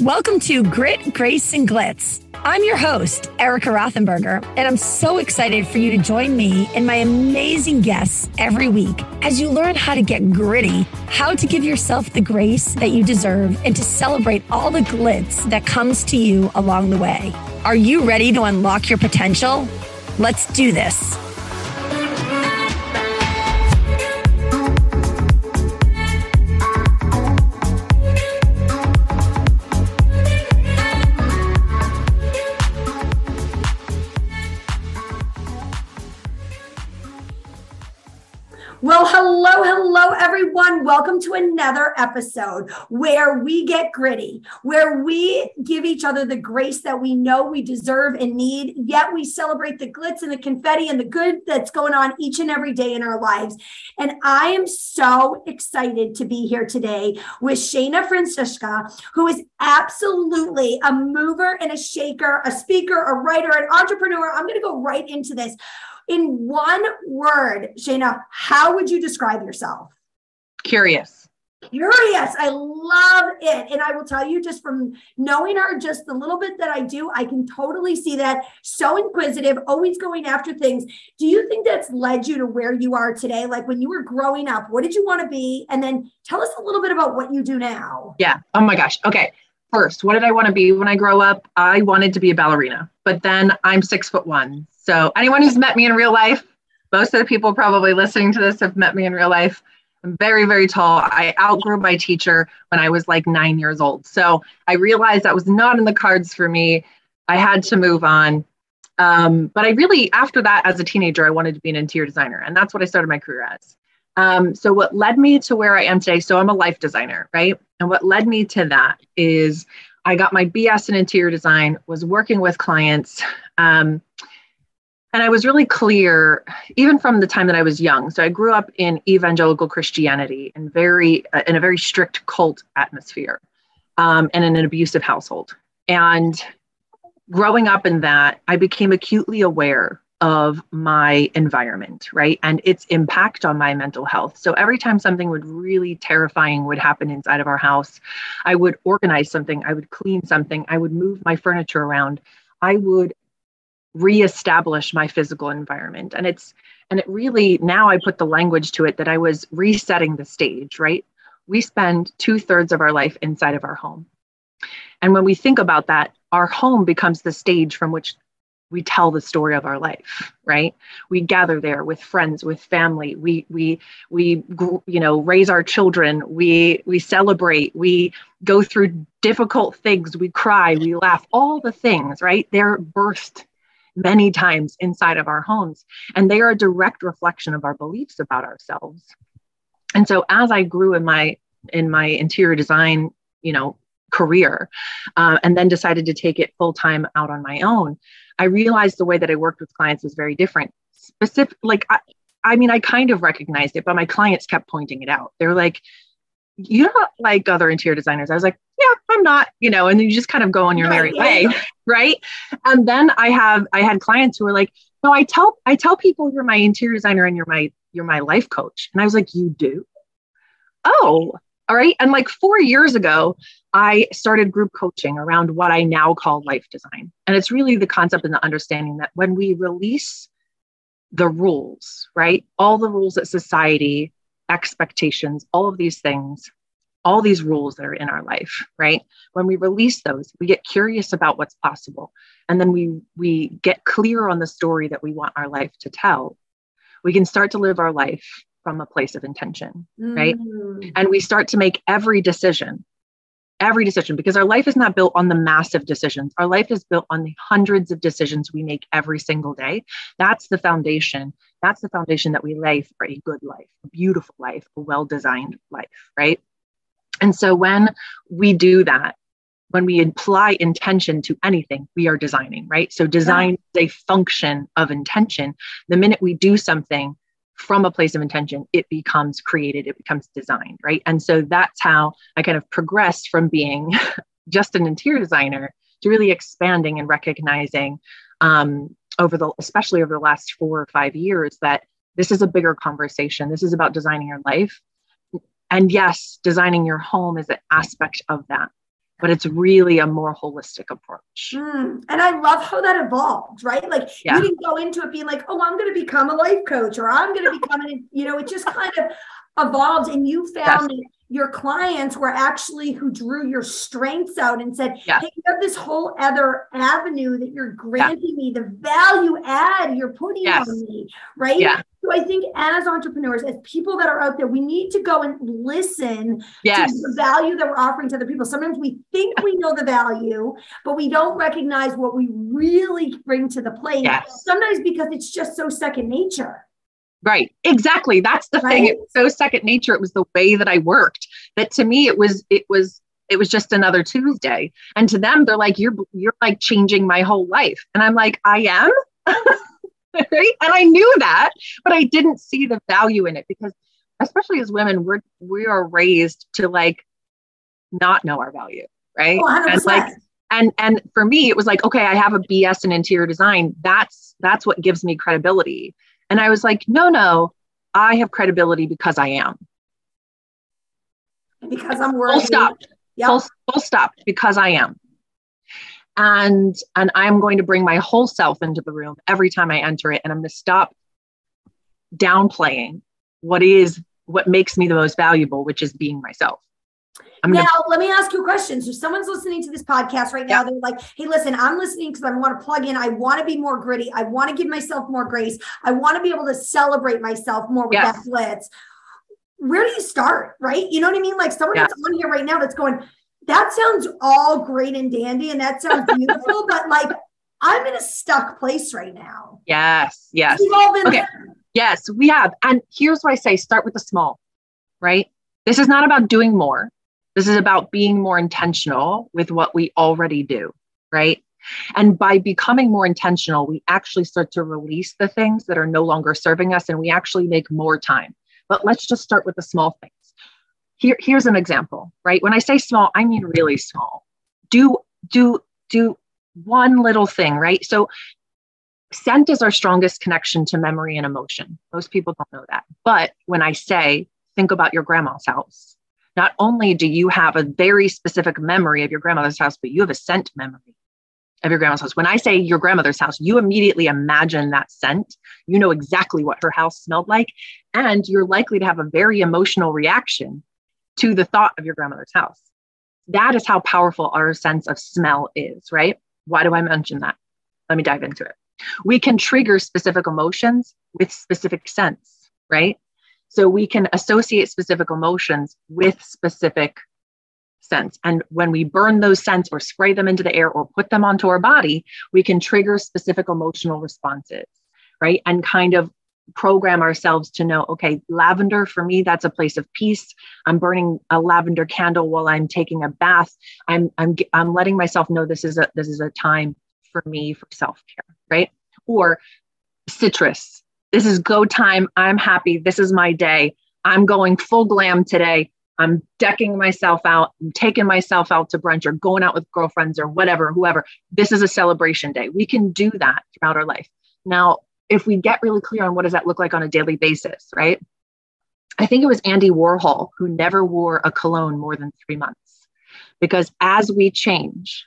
Welcome to Grit, Grace, and Glitz. I'm your host, Erica Rothenberger, and I'm so excited for you to join me and my amazing guests every week as you learn how to get gritty, how to give yourself the grace that you deserve, and to celebrate all the glitz that comes to you along the way. Are you ready to unlock your potential? Let's do this. Welcome to another episode where we get gritty, where we give each other the grace that we know we deserve and need, yet we celebrate the glitz and the confetti and the good that's going on each and every day in our lives. And I am so excited to be here today with Shayna Francisca, who is absolutely a mover and a shaker, a speaker, a writer, an entrepreneur. I'm going to go right into this in one word, Shayna, how would you describe yourself? Curious. Curious. I love it. And I will tell you, just from knowing her just the little bit that I do, I can totally see that. So inquisitive, always going after things. Do you think that's led you to where you are today? Like when you were growing up, what did you want to be? And then tell us a little bit about what you do now. Yeah. Oh my gosh. Okay. First, what did I want to be when I grow up? I wanted to be a ballerina, but then I'm six foot one. So anyone who's met me in real life, most of the people probably listening to this have met me in real life. I'm very, very tall. I outgrew my teacher when I was like nine years old. So I realized that was not in the cards for me. I had to move on. Um, but I really, after that, as a teenager, I wanted to be an interior designer. And that's what I started my career as. Um, so what led me to where I am today, so I'm a life designer, right? And what led me to that is I got my BS in interior design, was working with clients. Um, and I was really clear, even from the time that I was young. So I grew up in evangelical Christianity and very uh, in a very strict cult atmosphere, um, and in an abusive household. And growing up in that, I became acutely aware of my environment, right, and its impact on my mental health. So every time something would really terrifying would happen inside of our house, I would organize something, I would clean something, I would move my furniture around. I would reestablish my physical environment. And it's and it really now i put the language to it that i was resetting the stage right? We spend two-thirds of our life inside of our home. And when we think about that our home becomes the stage from which we tell the story of our life right? We gather there with friends with family. We we we you know raise our children. We we celebrate. We go through difficult things. We cry. We laugh. All the things right? They're birthed many times inside of our homes. And they are a direct reflection of our beliefs about ourselves. And so as i grew in my in my interior design you know career uh, and then decided to take it full time out on my own i realized the way that i worked with clients was very different. Specific like I, I mean i kind of recognized it but my clients kept pointing it out. They're like you're not like other interior designers. I was like, yeah, I'm not, you know, and then you just kind of go on your merry way. Right. And then I have, I had clients who were like, no, I tell, I tell people you're my interior designer and you're my, you're my life coach. And I was like, you do? Oh, all right. And like four years ago, I started group coaching around what I now call life design. And it's really the concept and the understanding that when we release the rules, right? All the rules that society expectations, all of these things, all these rules that are in our life, right? When we release those, we get curious about what's possible. And then we we get clear on the story that we want our life to tell. We can start to live our life from a place of intention, right? Mm. And we start to make every decision every decision because our life is not built on the massive decisions. Our life is built on the hundreds of decisions we make every single day. That's the foundation. That's the foundation that we lay for a good life, a beautiful life, a well designed life, right? And so when we do that, when we apply intention to anything, we are designing, right? So design yeah. is a function of intention. The minute we do something, from a place of intention, it becomes created, it becomes designed, right? And so that's how I kind of progressed from being just an interior designer to really expanding and recognizing um, over the, especially over the last four or five years, that this is a bigger conversation. This is about designing your life. And yes, designing your home is an aspect of that. but it's really a more holistic approach. Mm. And I love how that evolved, right? Like yeah. you didn't go into it being like, oh, I'm going to become a life coach or I'm going to become an, you know, it just kind of evolved and you found yes. your clients were actually who drew your strengths out and said, yeah. hey, you have this whole other avenue that you're granting yeah. me, the value add you're putting yes. on me, right? Yeah. So I think as entrepreneurs, as people that are out there, we need to go and listen yes. to the value that we're offering to other people. Sometimes we think we know the value, but we don't recognize what we really bring to the plate. Yes. Sometimes because it's just so second nature. Right. Exactly. That's the right. thing. It was so second nature. It was the way that I worked that to me it was it was it was just another Tuesday. And to them, they're like, you're you're like changing my whole life. And I'm like, I am. right. And I knew that, but I didn't see the value in it because especially as women, we're we are raised to like not know our value. Right. Oh, and like and and for me, it was like, okay, I have a BS in interior design. That's that's what gives me credibility and I was like, no, no, I have credibility because I am. Because I'm worthy. Full stop. Yep. Full, full stop. Because I am. And and I'm going to bring my whole self into the room every time I enter it, and I'm going to stop downplaying what is what makes me the most valuable, which is being myself. I'm now, gonna- let me ask you a question. So, someone's listening to this podcast right now. Yeah. They're like, hey, listen, I'm listening because I want to plug in. I want to be more gritty. I want to give myself more grace. I want to be able to celebrate myself more with yes. that glitz. Where do you start? Right. You know what I mean? Like, someone yeah. that's on here right now that's going, that sounds all great and dandy and that sounds beautiful, but like, I'm in a stuck place right now. Yes. Yes. We've all been okay. There. Yes, we have. And here's what I say start with the small, right? This is not about doing more. This is about being more intentional with what we already do, right? And by becoming more intentional, we actually start to release the things that are no longer serving us and we actually make more time. But let's just start with the small things. Here, here's an example, right? When I say small, I mean really small. Do do do one little thing, right? So scent is our strongest connection to memory and emotion. Most people don't know that. But when I say think about your grandma's house, not only do you have a very specific memory of your grandmother's house, but you have a scent memory of your grandma's house. When I say your grandmother's house, you immediately imagine that scent. You know exactly what her house smelled like. And you're likely to have a very emotional reaction to the thought of your grandmother's house. That is how powerful our sense of smell is, right? Why do I mention that? Let me dive into it. We can trigger specific emotions with specific scents, right? So we can associate specific emotions with specific scents. And when we burn those scents or spray them into the air or put them onto our body, we can trigger specific emotional responses, right? And kind of program ourselves to know okay lavender for me that's a place of peace i'm burning a lavender candle while i'm taking a bath i'm i'm i'm letting myself know this is a this is a time for me for self-care right or citrus this is go time. I'm happy. This is my day. I'm going full glam today. I'm decking myself out. I'm taking myself out to brunch or going out with girlfriends or whatever, whoever. This is a celebration day. We can do that throughout our life. Now, if we get really clear on what does that look like on a daily basis, right? I think it was Andy Warhol who never wore a cologne more than three months. Because as we change,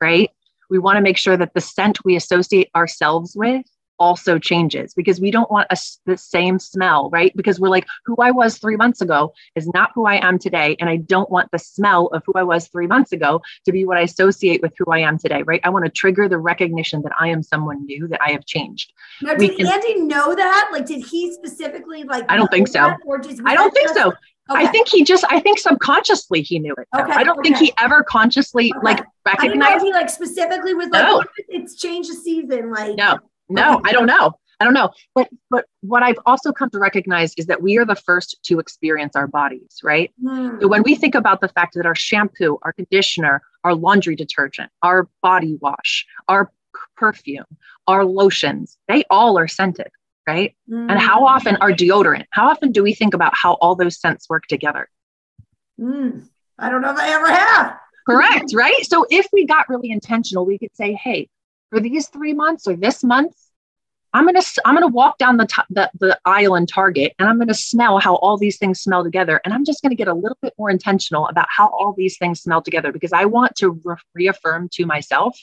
right, we want to make sure that the scent we associate ourselves with also changes because we don't want a, the same smell, right? Because we're like, who I was three months ago is not who I am today. And I don't want the smell of who I was three months ago to be what I associate with who I am today, right? I want to trigger the recognition that I am someone new, that I have changed. Now, did can, Andy know that? Like, did he specifically like? I don't think so. Or just, I don't think so. Okay. I think he just, I think subconsciously he knew it. Okay, I don't okay. think he ever consciously okay. like recognized. he like specifically was like, no. it's changed the season. Like, no, no, I don't know. I don't know. But but what I've also come to recognize is that we are the first to experience our bodies, right? Mm. So when we think about the fact that our shampoo, our conditioner, our laundry detergent, our body wash, our perfume, our lotions, they all are scented, right? Mm. And how often our deodorant, how often do we think about how all those scents work together? Mm. I don't know if I ever have. Correct, right? So if we got really intentional, we could say, hey, for these three months or this month, I'm gonna I'm gonna walk down the, t- the the aisle in Target and I'm gonna smell how all these things smell together, and I'm just gonna get a little bit more intentional about how all these things smell together because I want to re- reaffirm to myself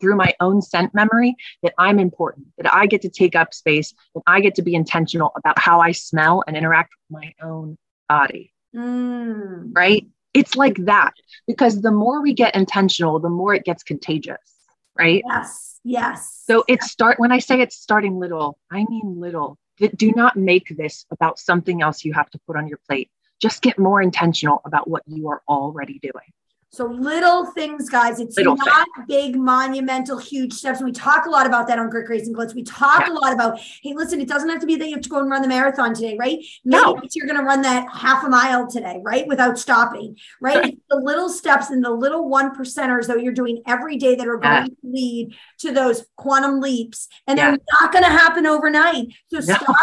through my own scent memory that I'm important, that I get to take up space, that I get to be intentional about how I smell and interact with my own body. Mm. Right? It's like that because the more we get intentional, the more it gets contagious. Right? Yes. Yes. So it's start when I say it's starting little, I mean little. Do not make this about something else you have to put on your plate. Just get more intentional about what you are already doing. So little things, guys. It's Little not big, monumental, huge steps. And we talk a lot about that on Grit Grace and Glitz. We talk Yeah. a lot about, hey, listen, it doesn't have to be that you have to go and run the marathon today, right? Maybe No. you're going to run that half a mile today, right? Without stopping, right? The little steps and the little one percenters that you're doing every day that are going Yeah. to lead to those quantum leaps. And Yeah. they're not going to happen overnight. So No. stop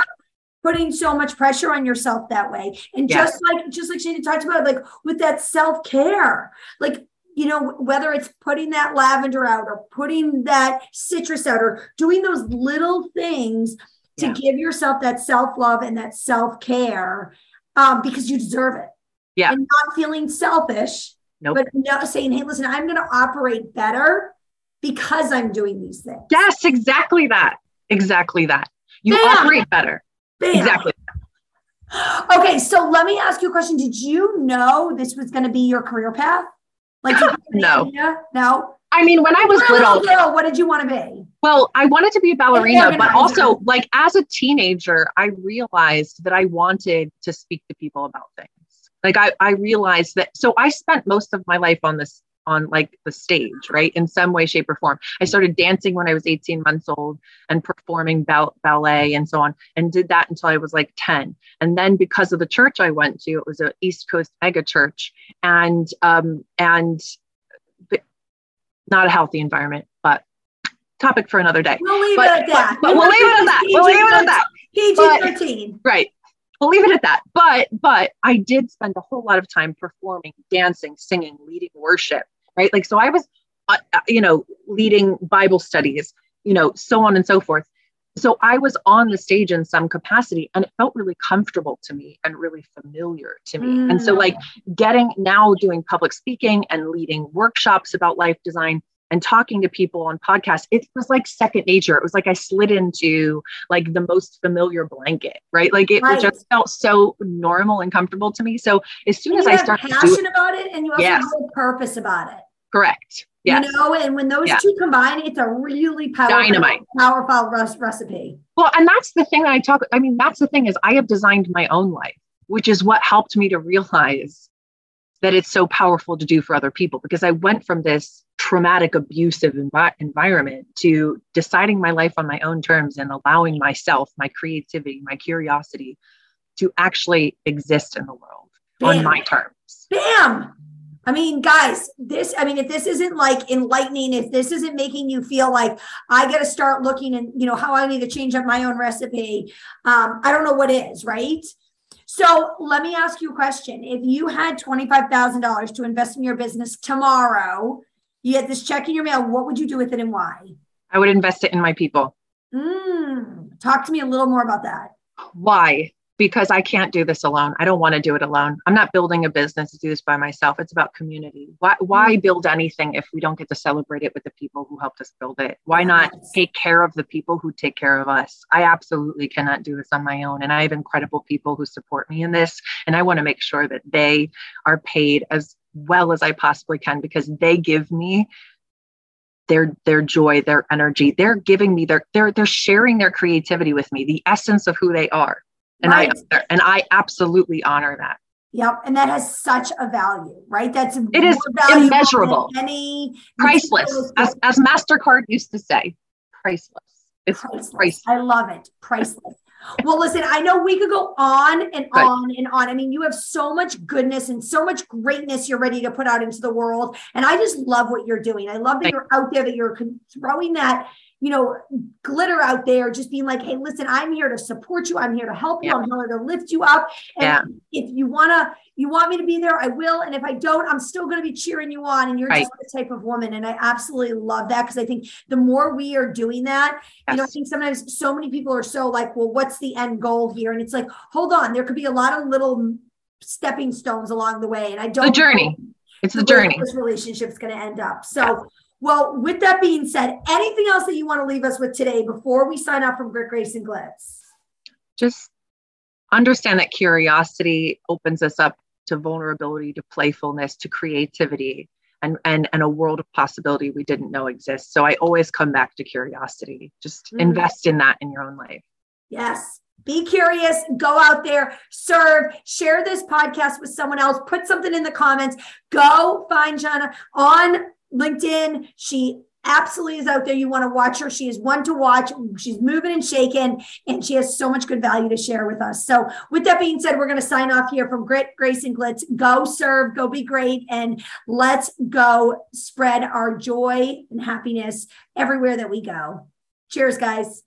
putting so much pressure on yourself that way. And Yeah. just like just like Shayna talked about, like with that self-care, like you know, whether it's putting that lavender out or putting that citrus out or doing those little things to Yeah. give yourself that self-love and that self-care um, because you deserve it. Yeah. And not feeling selfish, Nope. but not saying, hey, listen, I'm going to operate better because I'm doing these things. Yes, exactly that. Exactly that. You Bam. operate better. Bam. Exactly. Okay, so let me ask you a question. Did you know this was going to be your career path? Like, No. idea? no. I mean, when I was little, little girl, what did you want to be? Well, I wanted to be a ballerina, but organizer. also like as a teenager, I realized that I wanted to speak to people about things. Like I, I realized that so I spent most of my life on this on like the stage, right? In some way, shape, or form. I started dancing when I was 18 months old and performing ball- ballet and so on, and did that until I was like 10. And then because of the church I went to, it was a East Coast mega church, and um and not a healthy environment, but topic for another day. We'll leave But, it at that. but, but we'll leave it at that. We'll leave it at that. PG thirteen. Right. We'll leave it at that. But but I did spend a whole lot of time performing, dancing, singing, leading worship. Right. Like so, I was, uh, uh, you know, leading Bible studies, you know, so on and so forth. So I was on the stage in some capacity, and it felt really comfortable to me and really familiar to me. And so, Mm. like getting now doing public speaking and leading workshops about life design and talking to people on podcasts, it was like second nature. It was like I slid into like the most familiar blanket, right? Like it Right. just felt so normal and comfortable to me. So as soon And as I started to do passion about it and you also Yes. have a purpose about it. Correct, yes. You know, and when those Yeah. two combine, it's a really powerful, Dynamite. powerful res- recipe. Well, and that's the thing I talk. I mean, that's the thing is I have designed my own life, which is what helped me to realize that it's so powerful to do for other people because I went from this traumatic, abusive envi- environment to deciding my life on my own terms and allowing myself, my creativity, my curiosity to actually exist in the world on my terms. Bam. I mean, guys, this, I mean, if this isn't like enlightening, if this isn't making you feel like I got to start looking and, you know, how I need to change up my own recipe, um, I don't know what is, right? So let me ask you a question. If you had $25,000 to invest in your business tomorrow, you get this check in your mail, what would you do with it and why? I would invest it in my people. Mm, talk to me a little more about that. Why? Because I can't do this alone. I don't want to do it alone. I'm not building a business to do this by myself. It's about community. Why, why mm-hmm. build anything if we don't get to celebrate it with the people who helped us build it? Why not take care of the people who take care of us? I absolutely cannot do this on my own. And I have incredible people who support me in this. And I want to make sure that they are paid as well as I possibly can because they give me their their joy their energy they're giving me their they're they're sharing their creativity with me the essence of who they are and Right. i and i absolutely honor that Yep. And that has such a value, right? That's It is immeasurable. Any priceless as, as mastercard used to say priceless it's priceless. priceless I love it. Priceless. Well, listen, I know we could go on and Good. on and on. I mean, you have so much goodness and so much greatness you're ready to put out into the world. And I just love what you're doing. I love that Thank- you're out there, that you're throwing that, you know, glitter out there, just being like, hey, listen, I'm here to support you. I'm here to help you. Yeah. I'm here to lift you up. And yeah. if you wanna, you want me to be there, I will. And if I don't, I'm still gonna be cheering you on. And you're right. just the type of woman. And I absolutely love that because I think the more we are doing that, yes. you know, I think sometimes so many people are so like, well, what's the end goal here? And it's like, hold on, there could be a lot of little stepping stones along the way. And I don't the journey. It's the, the journey. This relationship's going to end up. So well, with that being said, anything else that you want to leave us with today before we sign off from Grit Grace and Glitz? Just understand that curiosity opens us up to vulnerability, to playfulness, to creativity, and, and, and a world of possibility we didn't know exists. So I always come back to curiosity. Just mm-hmm. invest in that in your own life. Yes. Be curious, go out there, serve, share this podcast with someone else, put something in the comments, go find Jana on LinkedIn. She absolutely is out there. You want to watch her. She is one to watch. She's moving and shaking, and she has so much good value to share with us. So, with that being said, we're going to sign off here from Grit, Grace, and Glitz. Go serve, go be great, and let's go spread our joy and happiness everywhere that we go. Cheers, guys.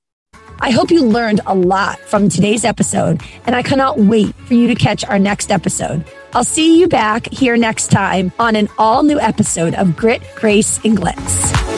I hope you learned a lot from today's episode, and I cannot wait for you to catch our next episode. I'll see you back here next time on an all new episode of Grit, Grace, and Glitz.